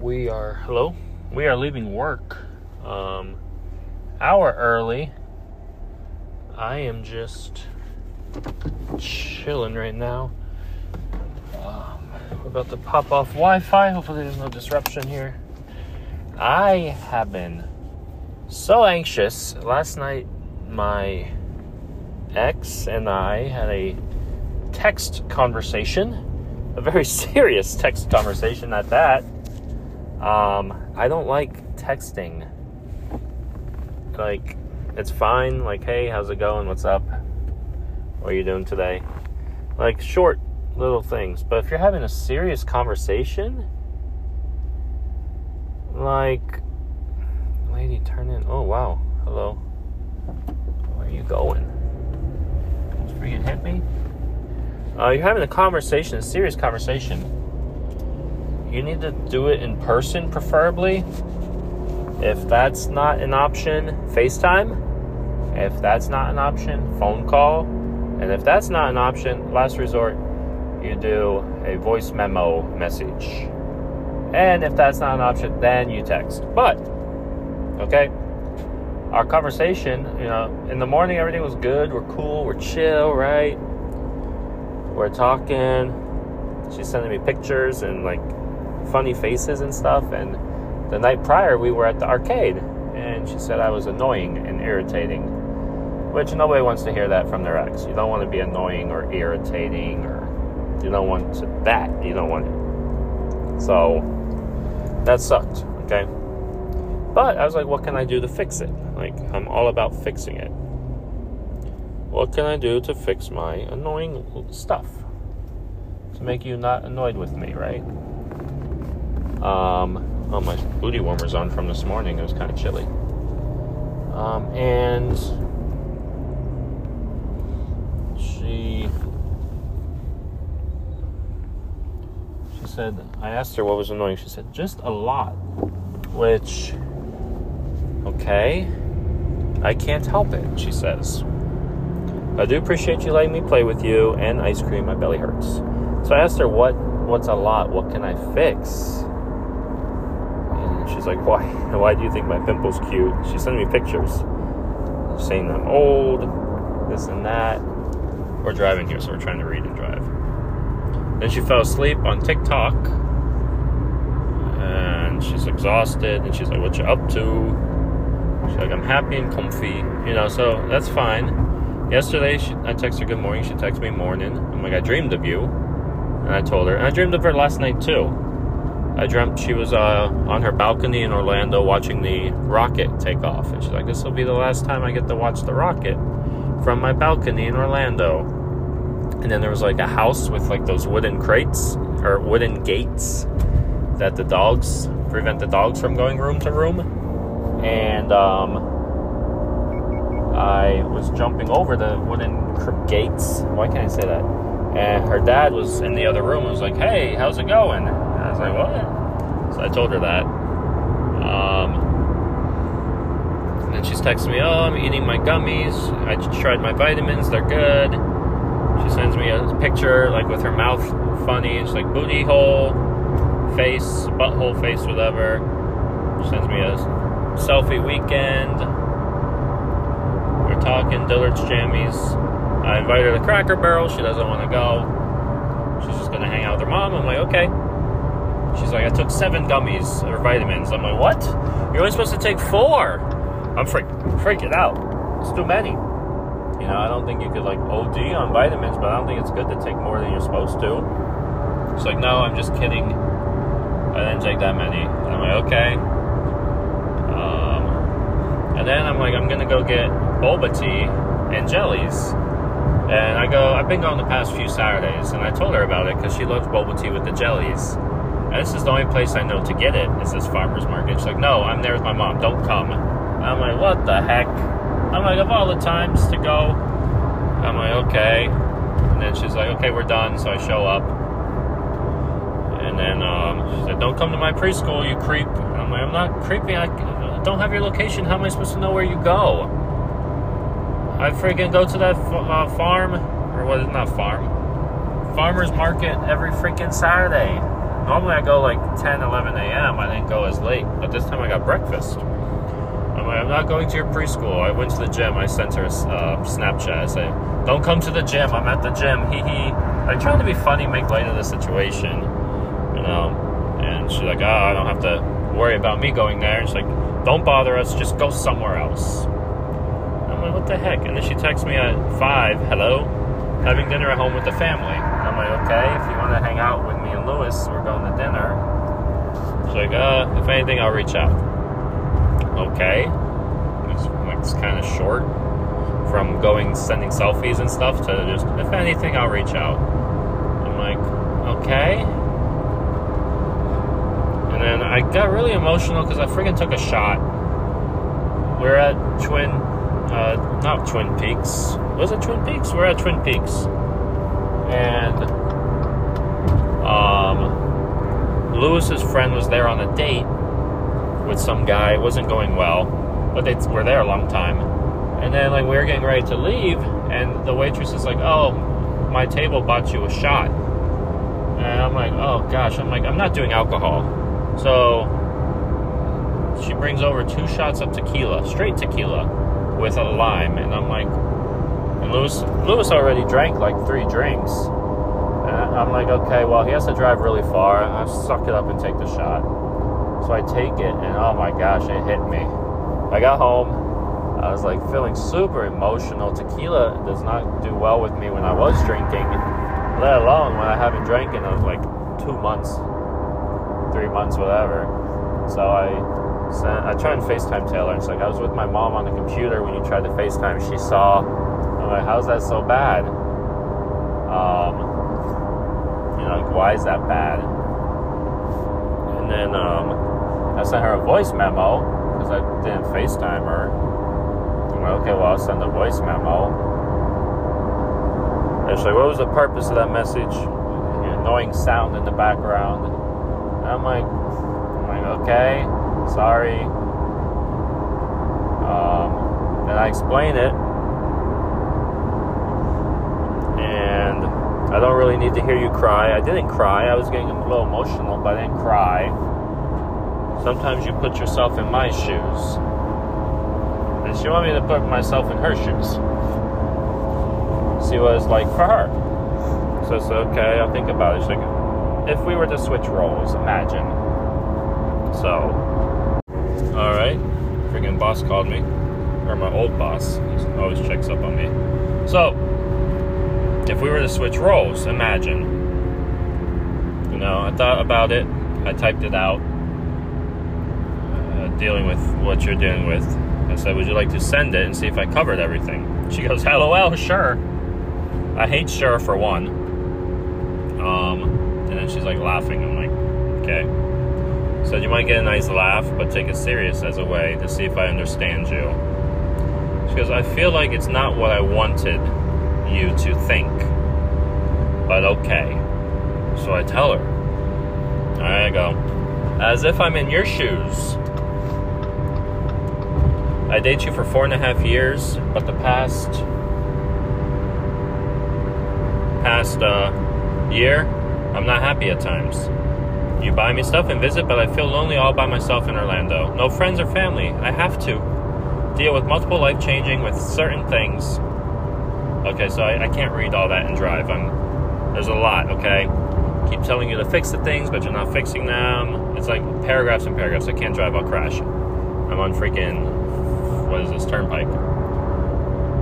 we are hello. We are leaving work, um, hour early. I am just chilling right now. Um, we're about to pop off Wi-Fi. Hopefully, there's no disruption here. I have been so anxious. Last night, my ex and I had a text conversation a very serious text conversation at that. Um, I don't like texting. Like, it's fine. Like, hey, how's it going? What's up? What are you doing today? Like, short little things. But if you're having a serious conversation, like, lady, turn in. Oh, wow. Hello. Where are you going? Freaking hit me? uh, you're having a conversation, a serious conversation, you need to do it in person, preferably. If that's not an option, FaceTime. If that's not an option, phone call. And if that's not an option, last resort, you do a voice memo message. And if that's not an option, then you text. But, okay, our conversation, you know, in the morning everything was good, we're cool, we're chill, right? We're talking. She's sending me pictures and like funny faces and stuff. And the night prior, we were at the arcade, and she said I was annoying and irritating, which nobody wants to hear that from their ex. You don't want to be annoying or irritating, or you don't want to, that. You don't want it. So that sucked. Okay. But I was like, what can I do to fix it? Like, I'm all about fixing it. What can I do to fix my annoying stuff? To make you not annoyed with me, right? Um, oh, my booty warmer's on from this morning. It was kind of chilly. Um, and she she said I asked her what was annoying. She said just a lot, which okay, I can't help it. She says. I do appreciate you letting me play with you and ice cream. My belly hurts. So I asked her, "What? What's a lot? What can I fix?" Like, "Why? Why do you think my pimple's cute?" She's sending me pictures, saying I'm old, this and that. We're driving here, so we're trying to read and drive. Then she fell asleep on TikTok, and she's exhausted. And she's like, "What you up to?" She's like, "I'm happy and comfy," you know. So that's fine Yesterday, she, I texted her good morning. She texted me morning. I'm like, I dreamed of you. And I told her. And I dreamed of her last night, too. I dreamt she was uh, on her balcony in Orlando watching the rocket take off. And she's like, this will be the last time I get to watch the rocket from my balcony in Orlando. And then there was like a house with like those wooden crates or wooden gates that the dogs prevent the dogs from going room to room. And um, I was jumping over the wooden gates. Why can't I say that? And her dad was in the other room and was like, hey, how's it going? Was like, what? So I told her that. Um, and then she's texting me, oh, I'm eating my gummies. I tried my vitamins, they're good. She sends me a picture, like with her mouth funny. It's like booty hole, face, butthole face, whatever. She sends me a selfie weekend We're talking, Dillard's Jammies. I invite her to Cracker Barrel. She doesn't want to go. She's just going to hang out with her mom. I'm like, okay. She's like, I took seven gummies or vitamins. I'm like, what? You're only supposed to take four. I'm freak, freaking out. It's too many. You know, I don't think you could like OD on vitamins, but I don't think it's good to take more than you're supposed to. She's like, no, I'm just kidding. I didn't take that many. And I'm like, okay. Um, and then I'm like, I'm gonna go get boba tea and jellies. And I go, I've been going the past few Saturdays, and I told her about it because she loves boba tea with the jellies. And this is the only place I know to get it. Is this farmer's market? She's like, no, I'm there with my mom. Don't come. I'm like, what the heck? I'm like, of all the times to go. I'm like, okay. And then she's like, okay, we're done. So I show up. And then um, she said, don't come to my preschool, you creep. And I'm like, I'm not creeping. I don't have your location. How am I supposed to know where you go? I freaking go to that uh, farm, or what is it not farm, farmer's market every freaking Saturday. Normally I go like 10, 11 a.m. I didn't go as late, but this time I got breakfast. I'm like, I'm not going to your preschool. I went to the gym. I sent her a uh, Snapchat. I say, don't come to the gym. I'm at the gym. Hee hee. Like trying to be funny, make light of the situation, you know. And she's like, oh, I don't have to worry about me going there. And she's like, don't bother us. Just go somewhere else. I'm like, what the heck? And then she texts me at five. Hello, having dinner at home with the family. I'm like, okay. If you want to hang out with me and Lewis, we're going to dinner. She's like, uh, if anything, I'll reach out. Okay. It's, like, it's kind of short from going sending selfies and stuff to just if anything I'll reach out. I'm like, okay. And then I got really emotional because I freaking took a shot. We're at Twin, uh, not Twin Peaks. Was it Twin Peaks? We're at Twin Peaks, and um, Lewis's friend was there on a date with some guy. It wasn't going well, but they were there a long time and then like we were getting ready to leave, and the waitress is like, "Oh, my table bought you a shot." And I'm like, "Oh gosh," I'm like, "I'm not doing alcohol." So she brings over two shots of tequila, straight tequila, with a lime, and I'm like, and Lewis Lewis already drank like three drinks. And I'm like, okay, well he has to drive really far. I suck it up and take the shot. So I take it, and oh my gosh, it hit me. I got home. I was like feeling super emotional. Tequila does not do well with me when I was drinking, let alone when I haven't drank in uh, like two months, three months, whatever. So I sent, I tried and FaceTime Taylor. And it's like I was with my mom on the computer when you tried to FaceTime. She saw. I'm like, how's that so bad? Um, you know, like, why is that bad? And then um, I sent her a voice memo because I didn't FaceTime her okay, well, I'll send a voice memo. She's like, what was the purpose of that message? annoying sound in the background. And I'm like, I'm like, okay, sorry. Um, then I explain it. And I don't really need to hear you cry. I didn't cry. I was getting a little emotional, but I didn't cry. Sometimes you put yourself in my shoes. And she wanted me to put myself in her shoes. See what it's like for her. So it's okay, I'll think about it. She's like, if we were to switch roles, imagine. So, alright. Freaking boss called me. Or my old boss. He always checks up on me. So, if we were to switch roles, imagine. You know, I thought about it. I typed it out. Uh, dealing with what you're dealing with I said, Would you like to send it and see if I covered everything? She goes, LOL, sure. I hate sure for one. Um, and then she's like laughing. I'm like, Okay. Said, You might get a nice laugh, but take it serious as a way to see if I understand you. She goes, I feel like it's not what I wanted you to think, but okay. So I tell her. I go, As if I'm in your shoes I date you for four and a half years, but the past past uh, year, I'm not happy at times. You buy me stuff and visit, but I feel lonely all by myself in Orlando. No friends or family. I have to deal with multiple life changing with certain things. Okay, so I, I can't read all that and drive. I'm there's a lot. Okay, keep telling you to fix the things, but you're not fixing them. It's like paragraphs and paragraphs. I can't drive. I'll crash. I'm on freaking what is this turnpike?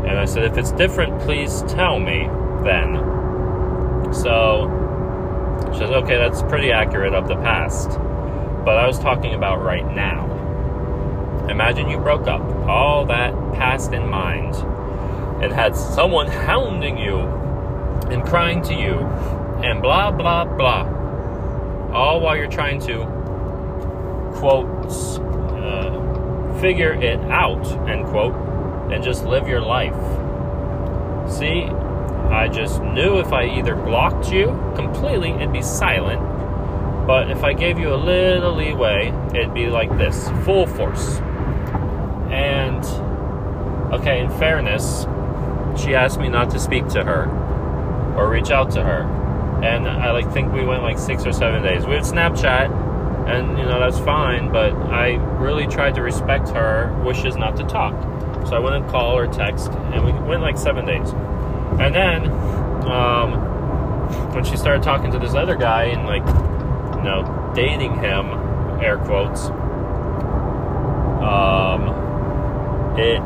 And I said, if it's different, please tell me then. So she says, okay, that's pretty accurate of the past. But I was talking about right now. Imagine you broke up, all that past in mind, and had someone hounding you and crying to you, and blah, blah, blah. All while you're trying to, quote, uh, figure it out, end quote, and just live your life. See, I just knew if I either blocked you completely, it'd be silent. But if I gave you a little leeway, it'd be like this full force. And, okay, in fairness, she asked me not to speak to her or reach out to her. and I like think we went like six or seven days. We would Snapchat, and you know that's fine. But I really tried to respect her wishes not to talk, so I wouldn't call or text, and we went like seven days. And then um, when she started talking to this other guy and like you know dating him, air quotes, um, it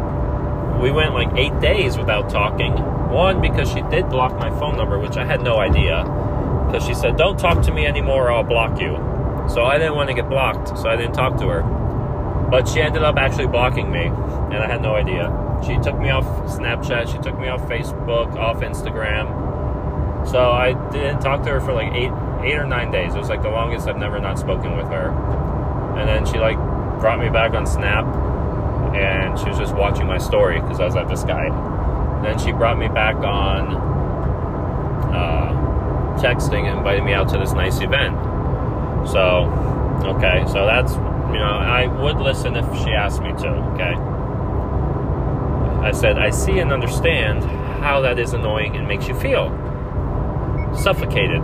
we went like eight days without talking. One, because she did block my phone number, which I had no idea. Because she said, Don't talk to me anymore or I'll block you. So I didn't want to get blocked, so I didn't talk to her. But she ended up actually blocking me, and I had no idea. She took me off Snapchat, she took me off Facebook, off Instagram. So I didn't talk to her for like eight eight or nine days. It was like the longest I've never not spoken with her. And then she like brought me back on Snap and she was just watching my story because I was at this guy. Then she brought me back on uh, texting and invited me out to this nice event. So, okay, so that's, you know, I would listen if she asked me to, okay? I said, I see and understand how that is annoying and makes you feel suffocated.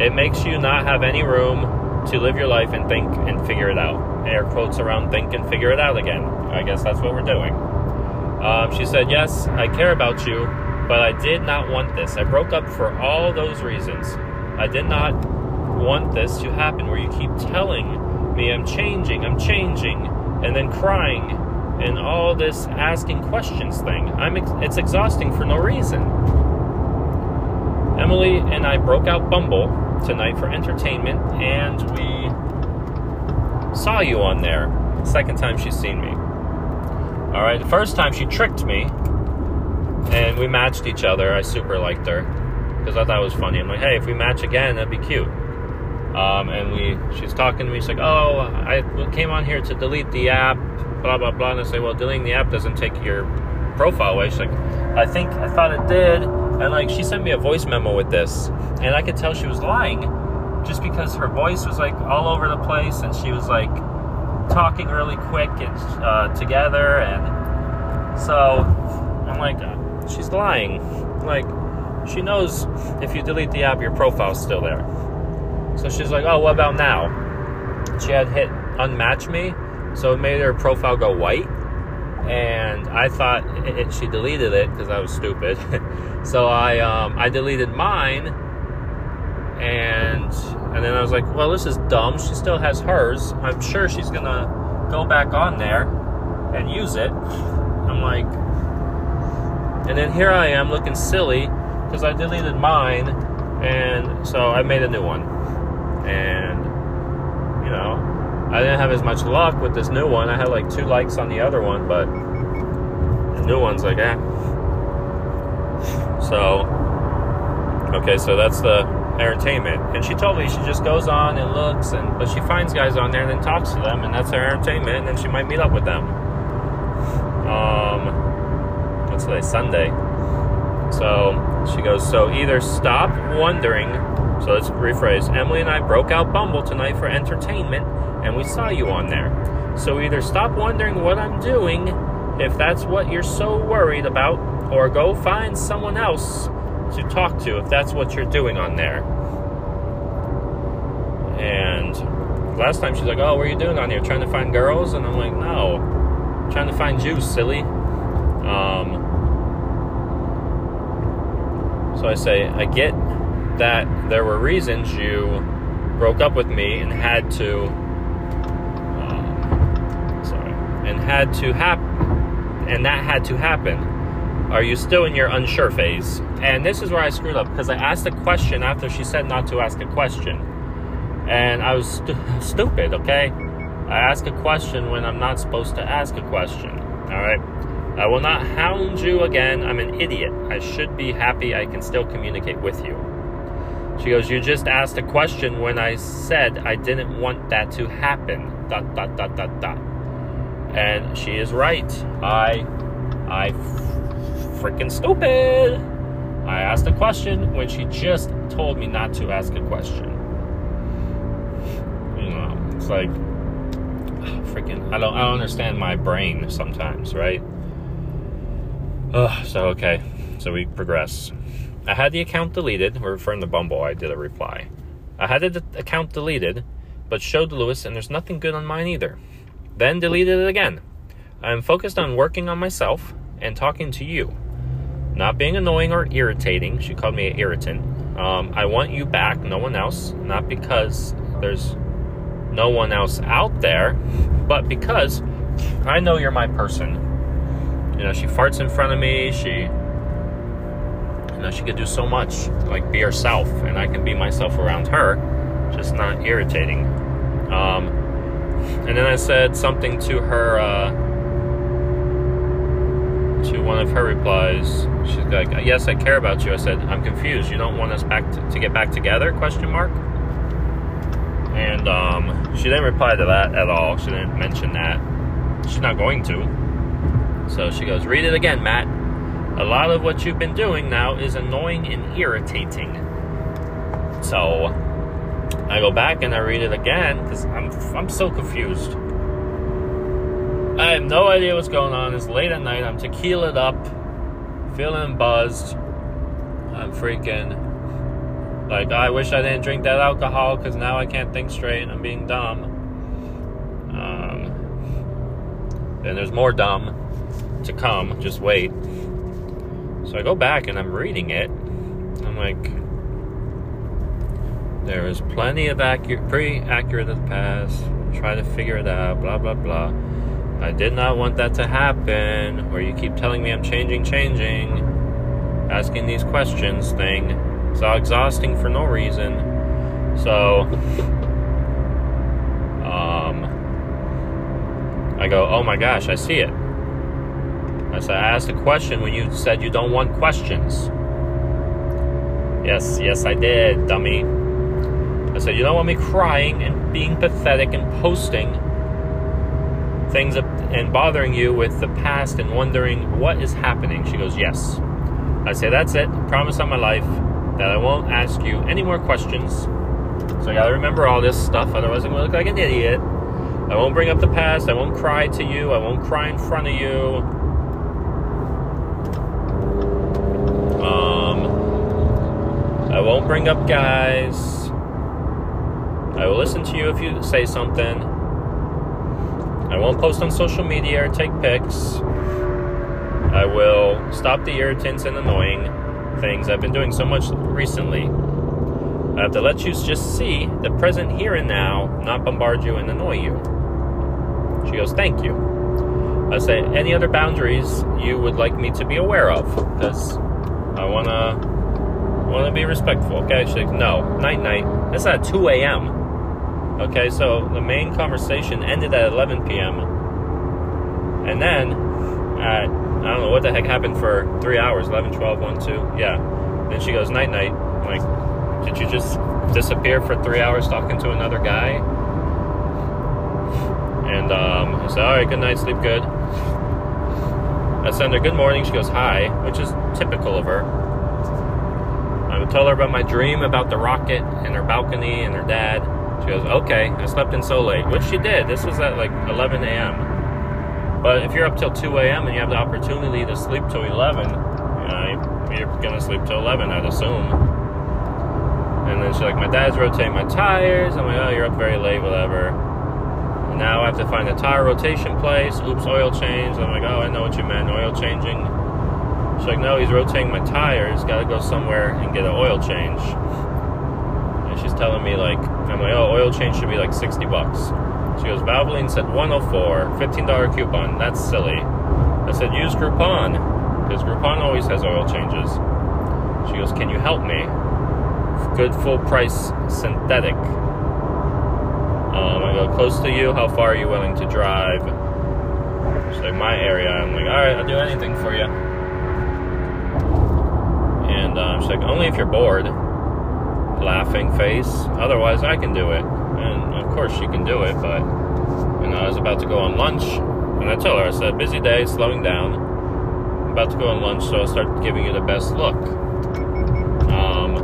It makes you not have any room to live your life and think and figure it out air quotes around think and figure it out again. I guess that's what we're doing. Um, she said, Yes, I care about you, but I did not want this. I broke up for all those reasons. I did not want this to happen where you keep telling me I'm changing, I'm changing, and then crying and all this asking questions thing. I'm ex- it's exhausting for no reason. Emily and I broke out Bumble tonight for entertainment, and we saw you on there. Second time she's seen me. All right, the first time she tricked me, and we matched each other. I super liked her because I thought it was funny. I'm like, hey, if we match again, that'd be cute. Um, and we, she's talking to me. She's like, oh, I came on here to delete the app, blah blah blah. And I say, well, deleting the app doesn't take your profile away. She's like, I think I thought it did. And like, she sent me a voice memo with this, and I could tell she was lying just because her voice was like all over the place and she was like talking really quick and uh, together and so i'm like uh, she's lying. Like she knows if you delete the app your profile's still there. So she's like oh what about now? She had hit unmatch me so it made her profile go white. And i thought it, it, she deleted it because i was stupid. So i um, i deleted mine and and then I was like, well, this is dumb. She still has hers. I'm sure she's gonna go back on there and use it. I'm like, and then here I am looking silly because I deleted mine, and so I made a new one. And you know, I didn't have as much luck with this new one. I had like two likes on the other one, but the new one's like, eh. So, okay, so that's the entertainment. And she told me she just goes on and looks, and but she finds guys on there and then talks to them, and that's her entertainment. And then she might meet up with them. Um, what's today? Sunday. So she goes. So either stop wondering. So let's rephrase. Emily and I broke out Bumble tonight for entertainment, and we saw you on there. So either stop wondering what I'm doing, if that's what you're so worried about, or go find someone else to talk to if that's what you're doing on there. And last time she's like, Oh, what are you doing on here? Trying to find girls? And I'm like, No, I'm trying to find you, silly. Um, so I say, I get that there were reasons you broke up with me and had to, um, sorry, and had to happen, and that had to happen are you still in your unsure phase? And this is where I screwed up because I asked a question after she said not to ask a question. And I was st- stupid, okay? I ask a question when I'm not supposed to ask a question, alright? I will not hound you again. I'm an idiot. I should be happy I can still communicate with you. She goes, You just asked a question when I said I didn't want that to happen. Dot, dot, dot, dot, dot. And she is right. I, I freaking stupid. I asked a question when she just told me not to ask a question. You know, it's like freaking I don't I don't understand my brain sometimes, right? Uh, so okay, so we progress. I had the account deleted. We're referring to Bumble. I did a reply. I had the account deleted, but showed Lewis, and there's nothing good on mine either. Then deleted it again. I'm focused on working on myself and talking to you. Not being annoying or irritating. She called me an irritant. Um, I want you back, no one else. Not because there's no one else out there, but because I know you're my person. You know, she farts in front of me. She, you know, she could do so much, like be herself, and I can be myself around her, just not irritating. Um, and then I said something to her. Uh, to one of her replies. She's like, "Yes, I care about you." I said, "I'm confused. You don't want us back to, to get back together?" Question mark. And um, she didn't reply to that at all. She didn't mention that. She's not going to. So she goes, "Read it again, Matt. A lot of what you've been doing now is annoying and irritating." So I go back and I read it again because I'm I'm so confused. I have no idea what's going on. It's late at night. I'm tequilaed up, feeling buzzed. I'm freaking like I wish I didn't drink that alcohol because now I can't think straight. I'm being dumb. Um, and there's more dumb to come. Just wait. So I go back and I'm reading it. I'm like, there is plenty of accurate, pretty accurate of the past. Try to figure it out. Blah blah blah. I did not want that to happen, where you keep telling me I'm changing, changing, asking these questions thing. It's all exhausting for no reason. So, um, I go, oh my gosh, I see it. I said, I asked a question when you said you don't want questions. Yes, yes, I did, dummy. I said, you don't want me crying and being pathetic and posting things and bothering you with the past and wondering what is happening. She goes, Yes. I say, That's it. Promise on my life that I won't ask you any more questions. So I gotta remember all this stuff, otherwise I'm gonna look like an idiot. I won't bring up the past. I won't cry to you. I won't cry in front of you. Um, I won't bring up guys. I will listen to you if you say something. I won't post on social media or take pics. I will stop the irritants and annoying things I've been doing so much recently. I have to let you just see the present here and now, not bombard you and annoy you. She goes, Thank you. I say, Any other boundaries you would like me to be aware of? Because I want to want to be respectful. Okay, she's like, no, night night. It's at 2 a.m. Okay, so the main conversation ended at 11 p.m. And then at, I don't know what the heck happened for three hours 11, 12, 1, 2. Yeah. Then she goes, night, night. I'm like, did you just disappear for three hours talking to another guy? And um, I said, all right, good night, sleep good. I send her good morning. She goes, hi, which is typical of her. I would tell her about my dream about the rocket and her balcony and her dad. She goes, okay, I slept in so late, which she did. This was at like 11 a.m. But if you're up till 2 a.m. and you have the opportunity to sleep till 11, you know, you're gonna sleep till 11, I'd assume. And then she's like, my dad's rotating my tires. I'm like, oh, you're up very late, whatever. And now I have to find a tire rotation place. Oops, oil change. I'm like, oh, I know what you meant, oil changing. She's like, no, he's rotating my tires. Got to go somewhere and get an oil change telling me like I'm like, oh, oil change should be like 60 bucks. She goes, Valvoline said 104, $15 coupon. That's silly. I said, use Groupon, because Groupon always has oil changes. She goes, can you help me? Good full price synthetic. Um, I go, close to you, how far are you willing to drive? She's like, my area. I'm like, all right, I'll do anything for you. And um, she's like, only if you're bored laughing face. Otherwise, I can do it. And of course, she can do it, but you know, I was about to go on lunch, and I told her, I said, busy day, slowing down. I'm about to go on lunch, so I'll start giving you the best look. Um,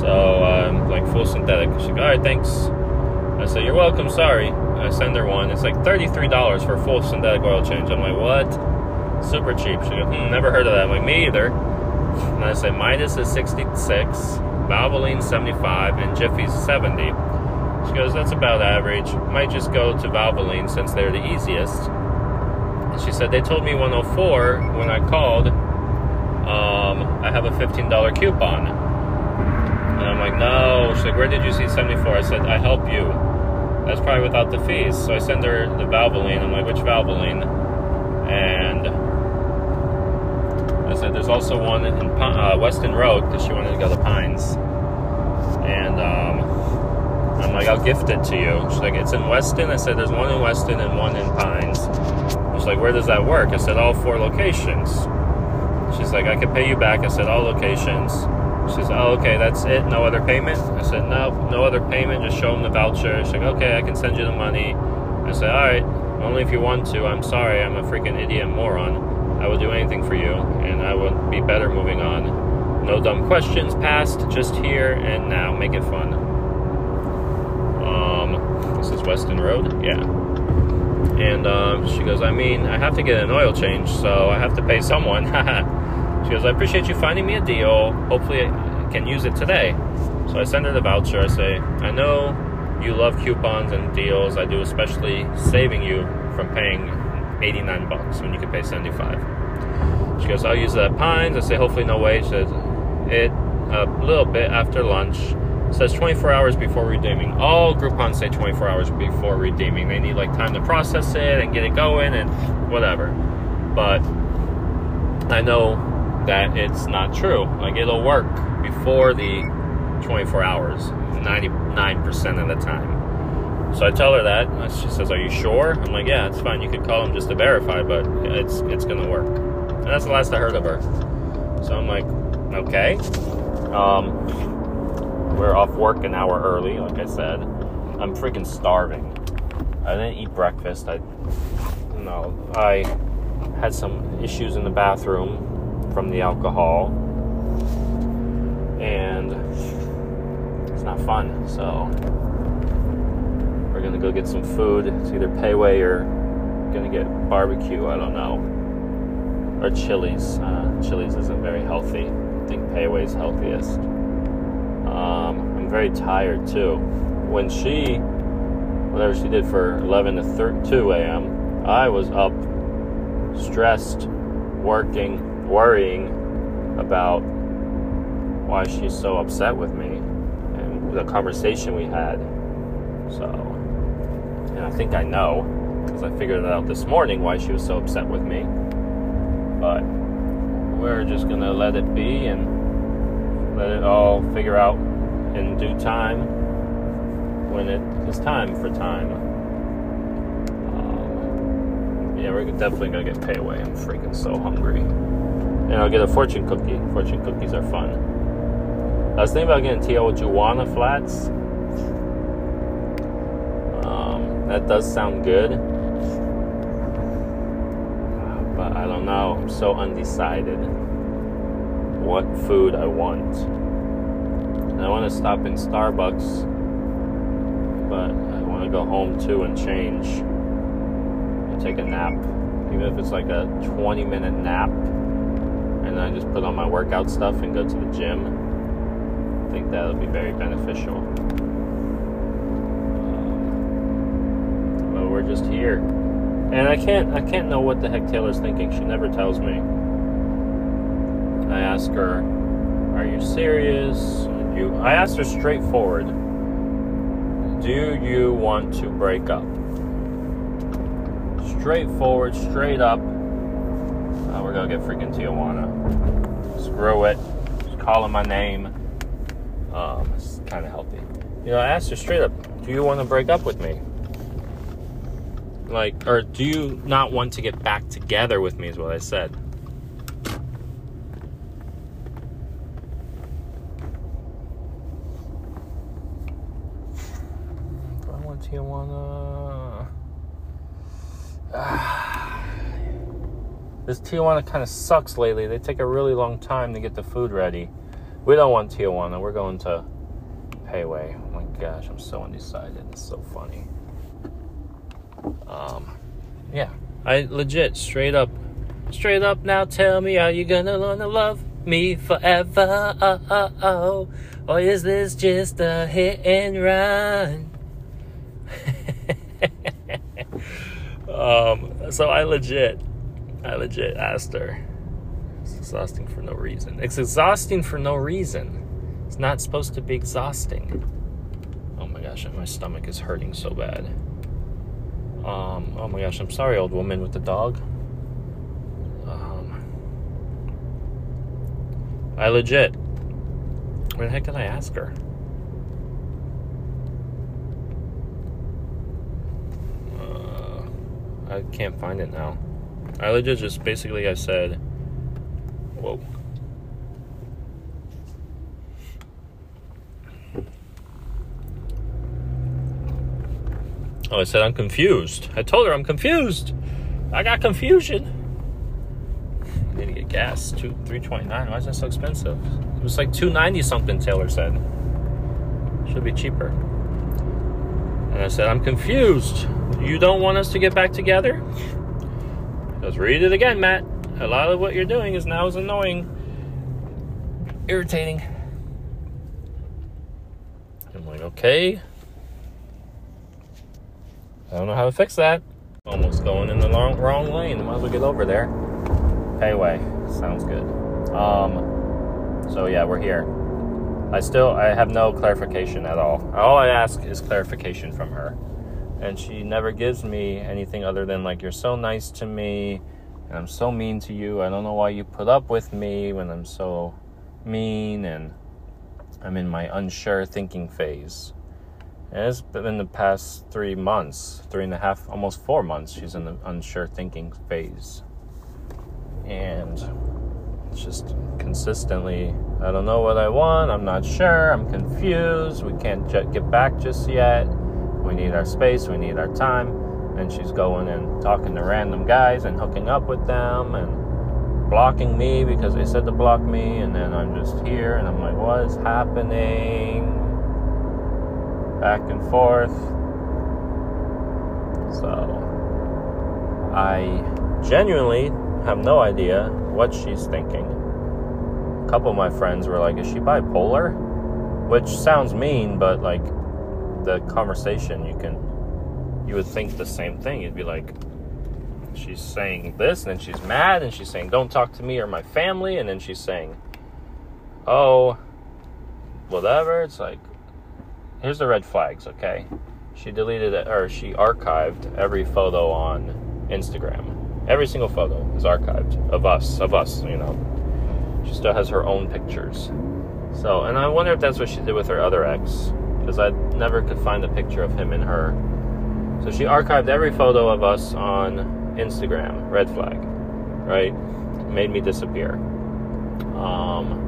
so I'm like full synthetic. She's like, all right, thanks. I said, you're welcome, sorry. I send her one. It's like $33 for full synthetic oil change. I'm like, what? Super cheap. She goes, hmm, never heard of that. I'm like, me either. And I say Midas is 66, Valvoline 75, and Jiffy's 70. She goes, that's about average. Might just go to Valvoline since they're the easiest. And she said, they told me 104 when I called. Um, I have a $15 coupon. And I'm like, no. She's like, where did you see 74? I said, I help you. That's probably without the fees. So I send her the Valvoline. I'm like, which Valvoline? And said, there's also one in uh, Weston Road because she wanted to go to Pines. And um, I'm like, I'll gift it to you. She's like, it's in Weston. I said, there's one in Weston and one in Pines. She's like, where does that work? I said, all four locations. She's like, I can pay you back. I said, all locations. She says, oh, okay, that's it. No other payment? I said, no, no other payment. Just show them the voucher. She's like, okay, I can send you the money. I said, all right, only if you want to. I'm sorry. I'm a freaking idiot moron. I will do anything for you, and I will be better moving on. No dumb questions past, just here and now. Make it fun. Um, this is Weston Road? Yeah. And um, she goes, I mean, I have to get an oil change, so I have to pay someone. she goes, I appreciate you finding me a deal. Hopefully, I can use it today. So I send her the voucher. I say, I know you love coupons and deals. I do, especially saving you from paying 89 bucks when you could pay 75. She goes, I'll use that Pines. I say, hopefully, no wait. She says, it a little bit after lunch says 24 hours before redeeming. All Groupons say 24 hours before redeeming. They need like time to process it and get it going and whatever. But I know that it's not true. Like it'll work before the 24 hours, 99% of the time. So I tell her that. She says, "Are you sure?" I'm like, "Yeah, it's fine. You could call them just to verify, but it's it's gonna work." And that's the last I heard of her. So I'm like, "Okay." Um, we're off work an hour early, like I said. I'm freaking starving. I didn't eat breakfast. I, you know, I had some issues in the bathroom from the alcohol, and it's not fun. So go get some food. It's either Pei Wei or gonna get barbecue. I don't know, or Chili's. Uh, Chili's isn't very healthy. I think Wei's healthiest. Um, I'm very tired too. When she, whatever she did for 11 to 2 a.m., I was up, stressed, working, worrying about why she's so upset with me and the conversation we had. So, and I think I know because I figured it out this morning why she was so upset with me. But we're just gonna let it be and let it all figure out in due time when it is time for time. Um, yeah, we're definitely gonna get Pei Wei. I'm freaking so hungry. And I'll get a fortune cookie. Fortune cookies are fun. I was thinking about getting Tijuana flats. Um, that does sound good. Uh, but I don't know. I'm so undecided what food I want. And I want to stop in Starbucks, but I want to go home too and change and take a nap. Even if it's like a 20 minute nap, and then I just put on my workout stuff and go to the gym. I think that'll be very beneficial. Um, but just here. And I can't I can't know what the heck Taylor's thinking. She never tells me. I ask her, "Are you serious?" You, I asked her straightforward, "Do you want to break up?" Straightforward, straight up. Uh, we're gonna get freaking Tijuana. Screw it. Just calling my name. Um, it's kind of healthy. You know, I asked her straight up, "Do you want to break up with me?" Like, or do you not want to get back together with me? Is what I said. I want Tijuana. Uh, this Tijuana kind of sucks lately. They take a really long time to get the food ready. We don't want Tijuana. We're going to Wei. Oh my gosh, I'm so undecided. It's so funny. Um, yeah, I legit straight up, straight up. Now tell me, are you gonna learn to love? me forever? Oh, oh, oh. Or is this just a hit and run? um, so I legit, I legit asked her. It's exhausting for no reason. It's exhausting for no reason. It's not supposed to be exhausting. Oh my gosh, my stomach is hurting so bad. Um, oh my gosh, I'm sorry, old woman with the dog. Um, I legit. Where the heck did I ask her? Uh, I can't find it now. I legit just basically I said, "Whoa." Oh, I said I'm confused. I told her I'm confused. I got confusion. I need to get gas. Two three twenty nine. Why is that so expensive? It was like two ninety something. Taylor said. Should be cheaper. And I said I'm confused. You don't want us to get back together? Let's read it again, Matt. A lot of what you're doing is now is annoying, irritating. I'm like, okay. I don't know how to fix that. Almost going in the long, wrong lane. Might as well get over there. Pei Wei. Sounds good. Um, so yeah, we're here. I still I have no clarification at all. All I ask is clarification from her. And she never gives me anything other than like you're so nice to me and I'm so mean to you. I don't know why you put up with me when I'm so mean and I'm in my unsure thinking phase. It's been the past three months, three and a half, almost four months, she's in the unsure thinking phase. And it's just consistently, I don't know what I want, I'm not sure, I'm confused, we can't get back just yet. We need our space, we need our time. And she's going and talking to random guys and hooking up with them and blocking me because they said to block me. And then I'm just here and I'm like, what is happening? Back and forth. So I genuinely have no idea what she's thinking. A couple of my friends were like, Is she bipolar? Which sounds mean, but like the conversation, you can, you would think the same thing. You'd be like, She's saying this, and then she's mad, and she's saying, Don't talk to me or my family, and then she's saying, Oh, whatever. It's like, here's the red flags, okay? She deleted it, or she archived every photo on Instagram. Every single photo is archived of us, of us, you know. She still has her own pictures. So, and I wonder if that's what she did with her other ex, because I never could find a picture of him and her. So she archived every photo of us on Instagram. Red flag, right? Made me disappear. Um,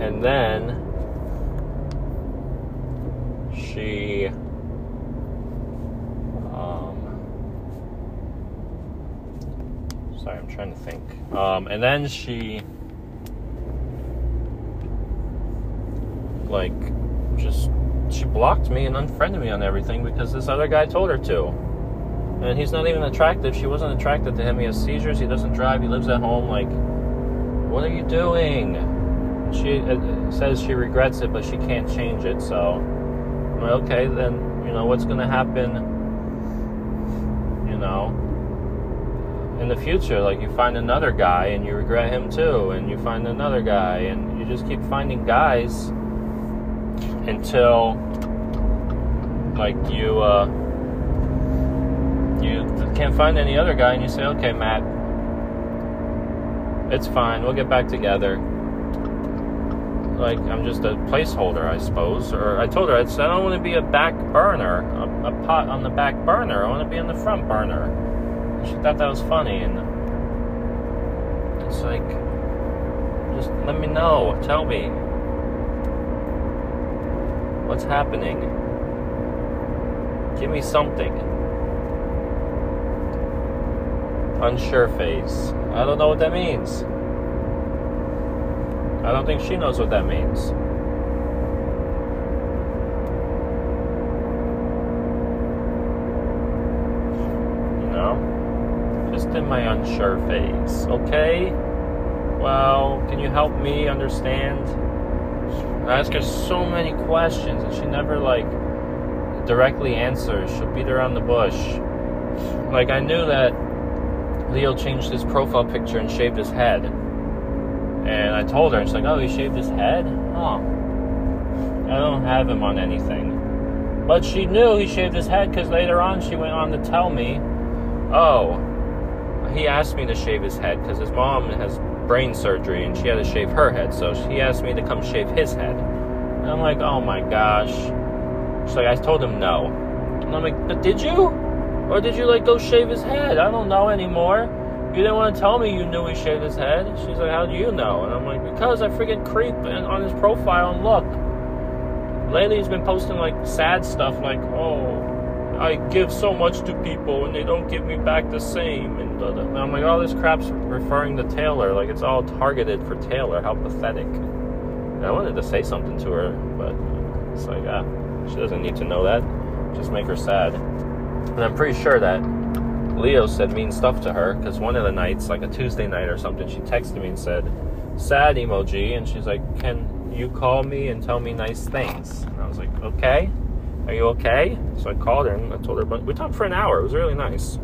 and then she um, sorry i'm trying to think. Um, and then she like just she blocked me and unfriended me on everything because this other guy told her to. And he's not even attractive. She wasn't attracted to him. He has seizures. He doesn't drive. He lives at home. Like what are you doing? She uh, says she regrets it but she can't change it so okay, then, you know, what's going to happen, you know, in the future? Like, you find another guy and you regret him too, and you find another guy, and you just keep finding guys until, like, you, uh, you can't find any other guy, and you say, okay, Matt, it's fine, we'll get back together like I'm just a placeholder, I suppose. Or I told her I said I don't want to be a back burner, a, a pot on the back burner. I want to be on the front burner. And she thought that was funny, and it's like, just let me know, tell me what's happening. Give me something. Unsure face. I don't know what that means. I don't think she knows what that means. Just in my unsure phase, okay? well, can you help me understand? I ask her so many questions, and she never like directly answers. She'll beat around the bush. Like I knew that Leo changed his profile picture and shaved his head, and I told her, and she's like, "Oh, he shaved his head? Oh, I don't have him on anything." But she knew he shaved his head because later on she went on to tell me, "Oh, he asked me to shave his head because his mom has brain surgery and she had to shave her head, so he asked me to come shave his head." And I'm like, "Oh my gosh." She's like, I told him no. And I'm like, but did you? Or did you like go shave his head? I don't know anymore. You didn't want to tell me you knew he shaved his head. She's like, how do you know? And I'm like, because I freaking creep on his profile and look. Lately he's been posting like sad stuff like, oh, I give so much to people and they don't give me back the same. And, blah. and I'm like, all this crap's referring to Taylor. Like it's all targeted for Taylor. How pathetic. And I wanted to say something to her, but it's like, ah. She doesn't need to know that. Just make her sad. And I'm pretty sure that Leo said mean stuff to her because one of the nights, like a Tuesday night or something, she texted me and said, sad emoji. And she's like, Can you call me and tell me nice things? And I was like, Okay. Are you okay? So I called her and I told her, but we talked for an hour. It was really nice.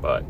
But.